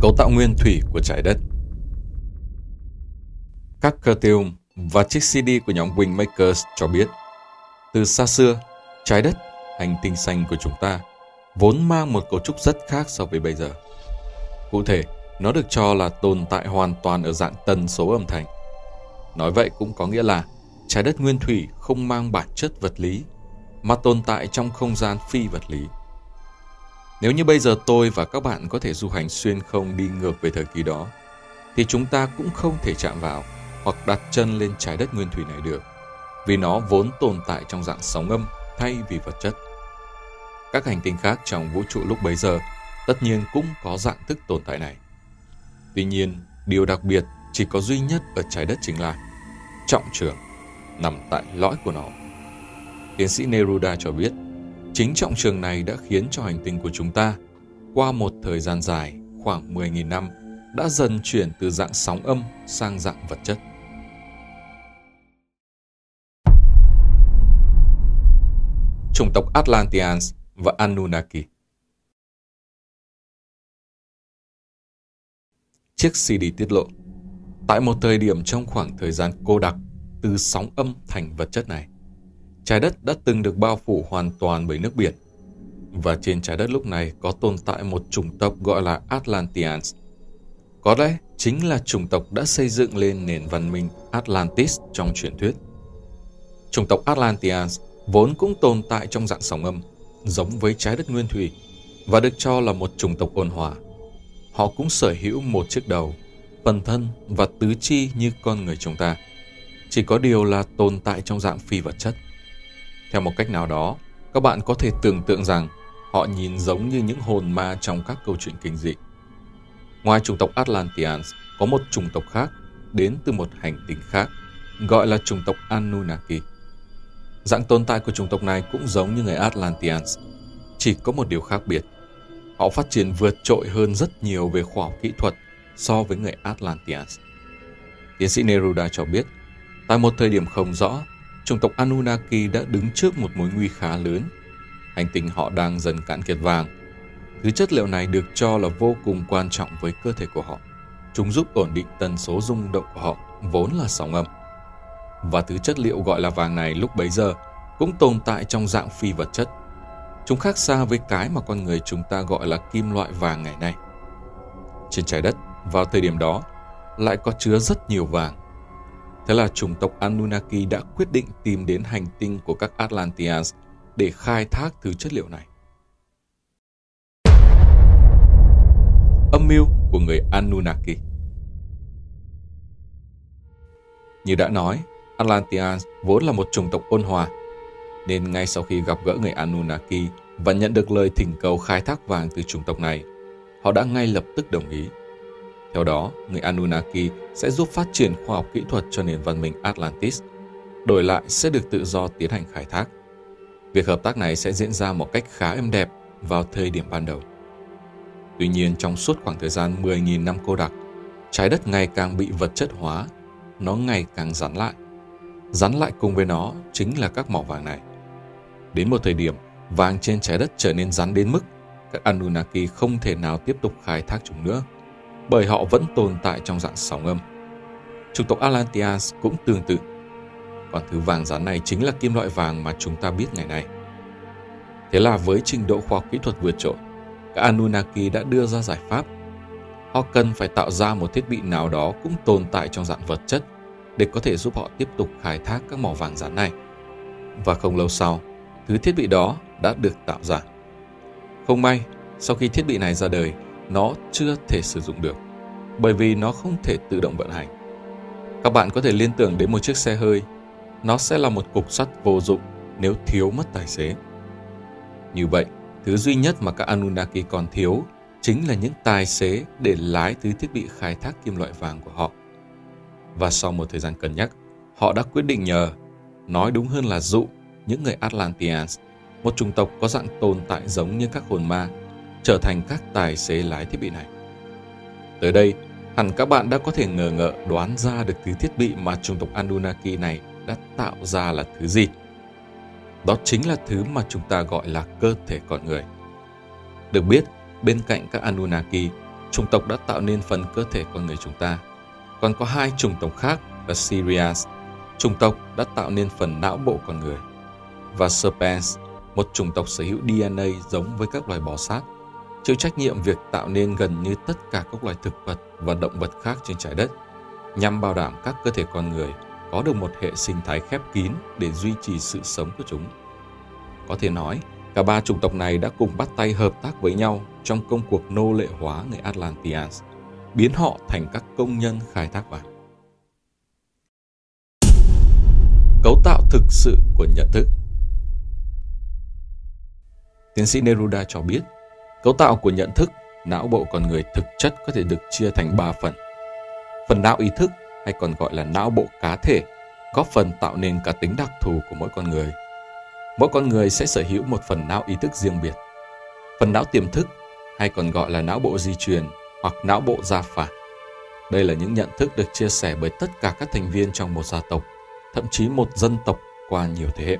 Cấu tạo nguyên thủy của trái đất Các Curtium và chiếc CD của nhóm Wingmakers cho biết từ xa xưa, trái đất, hành tinh xanh của chúng ta vốn mang một cấu trúc rất khác so với bây giờ. Cụ thể, nó được cho là tồn tại hoàn toàn ở dạng tần số âm thanh. Nói vậy cũng có nghĩa là trái đất nguyên thủy không mang bản chất vật lý, mà tồn tại trong không gian phi vật lý. Nếu như bây giờ tôi và các bạn có thể du hành xuyên không đi ngược về thời kỳ đó, thì chúng ta cũng không thể chạm vào hoặc đặt chân lên trái đất nguyên thủy này được, vì nó vốn tồn tại trong dạng sóng âm thay vì vật chất. Các hành tinh khác trong vũ trụ lúc bấy giờ tất nhiên cũng có dạng thức tồn tại này. Tuy nhiên, điều đặc biệt chỉ có duy nhất ở trái đất chính là trọng trường nằm tại lõi của nó. Tiến sĩ Neruda cho biết, chính trọng trường này đã khiến cho hành tinh của chúng ta qua một thời gian dài khoảng 10.000 năm đã dần chuyển từ dạng sóng âm sang dạng vật chất. Chủng tộc Atlanteans và Anunnaki Chiếc CD tiết lộ, tại một thời điểm trong khoảng thời gian cô đặc từ sóng âm thành vật chất này, trái đất đã từng được bao phủ hoàn toàn bởi nước biển. Và trên trái đất lúc này có tồn tại một chủng tộc gọi là Atlanteans. Có lẽ chính là chủng tộc đã xây dựng lên nền văn minh Atlantis trong truyền thuyết. Chủng tộc Atlanteans vốn cũng tồn tại trong dạng sóng âm, giống với trái đất nguyên thủy, và được cho là một chủng tộc ôn hòa. Họ cũng sở hữu một chiếc đầu, phần thân và tứ chi như con người chúng ta. Chỉ có điều là tồn tại trong dạng phi vật chất. Theo một cách nào đó, các bạn có thể tưởng tượng rằng họ nhìn giống như những hồn ma trong các câu chuyện kinh dị. Ngoài chủng tộc Atlanteans, có một chủng tộc khác đến từ một hành tinh khác, gọi là chủng tộc Anunnaki. Dạng tồn tại của chủng tộc này cũng giống như người Atlanteans, chỉ có một điều khác biệt. Họ phát triển vượt trội hơn rất nhiều về khoa học kỹ thuật so với người Atlanteans. Tiến sĩ Neruda cho biết, tại một thời điểm không rõ, chủng tộc Anunnaki đã đứng trước một mối nguy khá lớn. Hành tinh họ đang dần cạn kiệt vàng. Thứ chất liệu này được cho là vô cùng quan trọng với cơ thể của họ. Chúng giúp ổn định tần số rung động của họ, vốn là sóng âm. Và thứ chất liệu gọi là vàng này lúc bấy giờ cũng tồn tại trong dạng phi vật chất. Chúng khác xa với cái mà con người chúng ta gọi là kim loại vàng ngày nay. Trên trái đất, vào thời điểm đó, lại có chứa rất nhiều vàng. Thế là chủng tộc Anunnaki đã quyết định tìm đến hành tinh của các Atlanteans để khai thác thứ chất liệu này. Âm mưu của người Anunnaki Như đã nói, Atlanteans vốn là một chủng tộc ôn hòa, nên ngay sau khi gặp gỡ người Anunnaki và nhận được lời thỉnh cầu khai thác vàng từ chủng tộc này, họ đã ngay lập tức đồng ý. Theo đó, người Anunnaki sẽ giúp phát triển khoa học kỹ thuật cho nền văn minh Atlantis, đổi lại sẽ được tự do tiến hành khai thác. Việc hợp tác này sẽ diễn ra một cách khá êm đẹp vào thời điểm ban đầu. Tuy nhiên, trong suốt khoảng thời gian 10.000 năm cô đặc, trái đất ngày càng bị vật chất hóa, nó ngày càng rắn lại. Rắn lại cùng với nó chính là các mỏ vàng này. Đến một thời điểm, vàng trên trái đất trở nên rắn đến mức các Anunnaki không thể nào tiếp tục khai thác chúng nữa, bởi họ vẫn tồn tại trong dạng sóng âm. Chủng tộc Atlanteans cũng tương tự. Còn thứ vàng rắn này chính là kim loại vàng mà chúng ta biết ngày nay. Thế là với trình độ khoa học kỹ thuật vượt trội, các Anunnaki đã đưa ra giải pháp. Họ cần phải tạo ra một thiết bị nào đó cũng tồn tại trong dạng vật chất để có thể giúp họ tiếp tục khai thác các mỏ vàng rắn này. Và không lâu sau, thứ thiết bị đó đã được tạo ra. Không may, sau khi thiết bị này ra đời, nó chưa thể sử dụng được, bởi vì nó không thể tự động vận hành. Các bạn có thể liên tưởng đến một chiếc xe hơi, nó sẽ là một cục sắt vô dụng nếu thiếu mất tài xế. Như vậy, thứ duy nhất mà các Anunnaki còn thiếu chính là những tài xế để lái thứ thiết bị khai thác kim loại vàng của họ. Và sau một thời gian cân nhắc, họ đã quyết định nhờ, nói đúng hơn là dụ, những người Atlanteans, một chủng tộc có dạng tồn tại giống như các hồn ma, trở thành các tài xế lái thiết bị này. Tới đây, hẳn các bạn đã có thể ngờ ngợ đoán ra được thứ thiết bị mà chủng tộc Anunnaki này đã tạo ra là thứ gì. Đó chính là thứ mà chúng ta gọi là cơ thể con người. Được biết, bên cạnh các Anunnaki chủng tộc đã tạo nên phần cơ thể con người chúng ta. Còn có hai chủng tộc khác là Sirius, chủng tộc đã tạo nên phần não bộ con người, và Serpens, một chủng tộc sở hữu DNA giống với các loài bò sát, chịu trách nhiệm việc tạo nên gần như tất cả các loài thực vật và động vật khác trên trái đất, nhằm bảo đảm các cơ thể con người có được một hệ sinh thái khép kín để duy trì sự sống của chúng. Có thể nói, cả ba chủng tộc này đã cùng bắt tay hợp tác với nhau trong công cuộc nô lệ hóa người Atlanteans, biến họ thành các công nhân khai thác vàng. Cấu tạo thực sự của nhận thức Tiến sĩ Neruda cho biết, cấu tạo của nhận thức, não bộ con người thực chất có thể được chia thành 3 phần. Phần não ý thức hay còn gọi là não bộ cá thể có phần tạo nên cá tính đặc thù của mỗi con người. Mỗi con người sẽ sở hữu một phần não ý thức riêng biệt. Phần não tiềm thức hay còn gọi là não bộ di truyền hoặc não bộ gia phả. Đây là những nhận thức được chia sẻ bởi tất cả các thành viên trong một gia tộc, thậm chí một dân tộc qua nhiều thế hệ.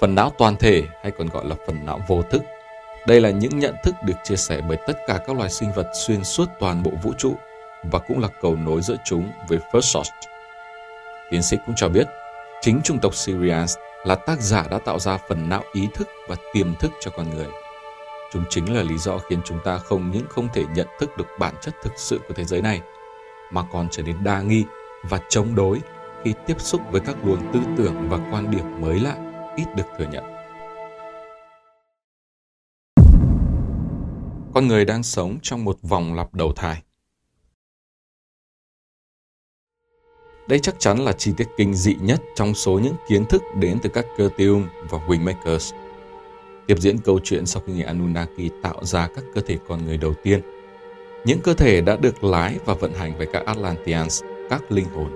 Phần não toàn thể hay còn gọi là phần não vô thức. Đây là những nhận thức được chia sẻ bởi tất cả các loài sinh vật xuyên suốt toàn bộ vũ trụ và cũng là cầu nối giữa chúng với First Source. Tiến sĩ cũng cho biết, chính chủng tộc Sirius là tác giả đã tạo ra phần não ý thức và tiềm thức cho con người. Chúng chính là lý do khiến chúng ta không những không thể nhận thức được bản chất thực sự của thế giới này, mà còn trở nên đa nghi và chống đối khi tiếp xúc với các luồng tư tưởng và quan điểm mới lạ ít được thừa nhận. Con người đang sống trong một vòng lặp đầu thai. Đây chắc chắn là chi tiết kinh dị nhất trong số những kiến thức đến từ các Curtium và Wingmakers. Tiếp diễn câu chuyện sau khi người Anunnaki tạo ra các cơ thể con người đầu tiên. Những cơ thể đã được lái và vận hành với các Atlanteans, các linh hồn.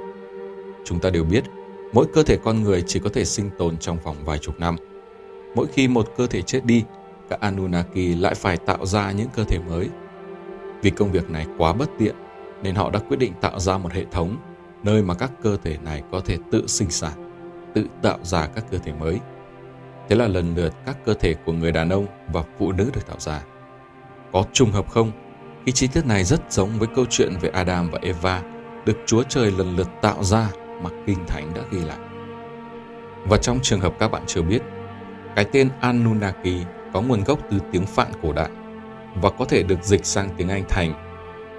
Chúng ta đều biết mỗi cơ thể con người chỉ có thể sinh tồn trong vòng vài chục năm. Mỗi khi một cơ thể chết đi, các Anunnaki lại phải tạo ra những cơ thể mới. Vì công việc này quá bất tiện, nên họ đã quyết định tạo ra một hệ thống nơi mà các cơ thể này có thể tự sinh sản, tự tạo ra các cơ thể mới. Thế là lần lượt các cơ thể của người đàn ông và phụ nữ được tạo ra. Có trùng hợp không? Khi chi tiết này rất giống với câu chuyện về Adam và Eva được Chúa Trời lần lượt tạo ra mà Kinh Thánh đã ghi lại. Và trong trường hợp các bạn chưa biết, cái tên Anunnaki có nguồn gốc từ tiếng Phạn cổ đại và có thể được dịch sang tiếng Anh thành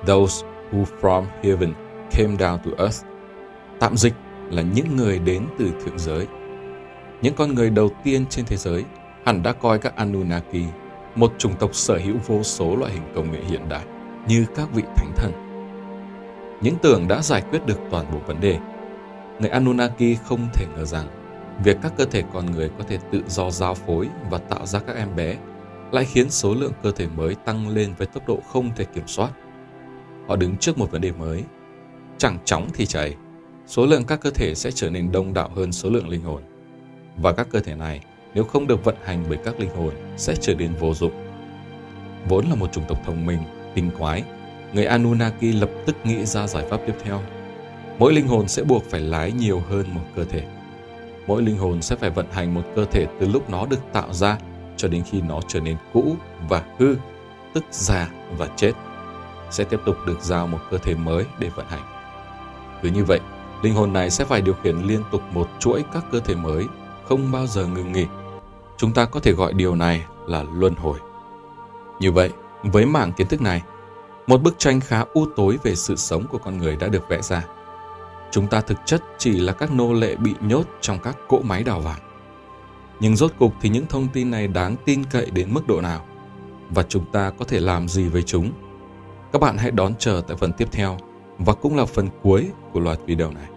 Those who from heaven came down to earth. Tạm dịch là những người đến từ thượng giới. Những con người đầu tiên trên thế giới hẳn đã coi các Anunnaki, một chủng tộc sở hữu vô số loại hình công nghệ hiện đại như các vị thánh thần. Những tưởng đã giải quyết được toàn bộ vấn đề người Anunnaki không thể ngờ rằng việc các cơ thể con người có thể tự do giao phối và tạo ra các em bé lại khiến số lượng cơ thể mới tăng lên với tốc độ không thể kiểm soát. Họ đứng trước một vấn đề mới. Chẳng chóng thì chảy, số lượng các cơ thể sẽ trở nên đông đảo hơn số lượng linh hồn. Và các cơ thể này, nếu không được vận hành bởi các linh hồn, sẽ trở nên vô dụng. Vốn là một chủng tộc thông minh, tinh quái, người Anunnaki lập tức nghĩ ra giải pháp tiếp theo Mỗi linh hồn sẽ buộc phải lái nhiều hơn một cơ thể. Mỗi linh hồn sẽ phải vận hành một cơ thể từ lúc nó được tạo ra cho đến khi nó trở nên cũ và hư, tức già và chết. Sẽ tiếp tục được giao một cơ thể mới để vận hành. Cứ như vậy, linh hồn này sẽ phải điều khiển liên tục một chuỗi các cơ thể mới, không bao giờ ngừng nghỉ. Chúng ta có thể gọi điều này là luân hồi. Như vậy, với mảng kiến thức này, một bức tranh khá u tối về sự sống của con người đã được vẽ ra. Chúng ta thực chất chỉ là các nô lệ bị nhốt trong các cỗ máy đào vàng. Nhưng rốt cục thì những thông tin này đáng tin cậy đến mức độ nào? Và chúng ta có thể làm gì với chúng? Các bạn hãy đón chờ tại phần tiếp theo và cũng là phần cuối của loạt video này.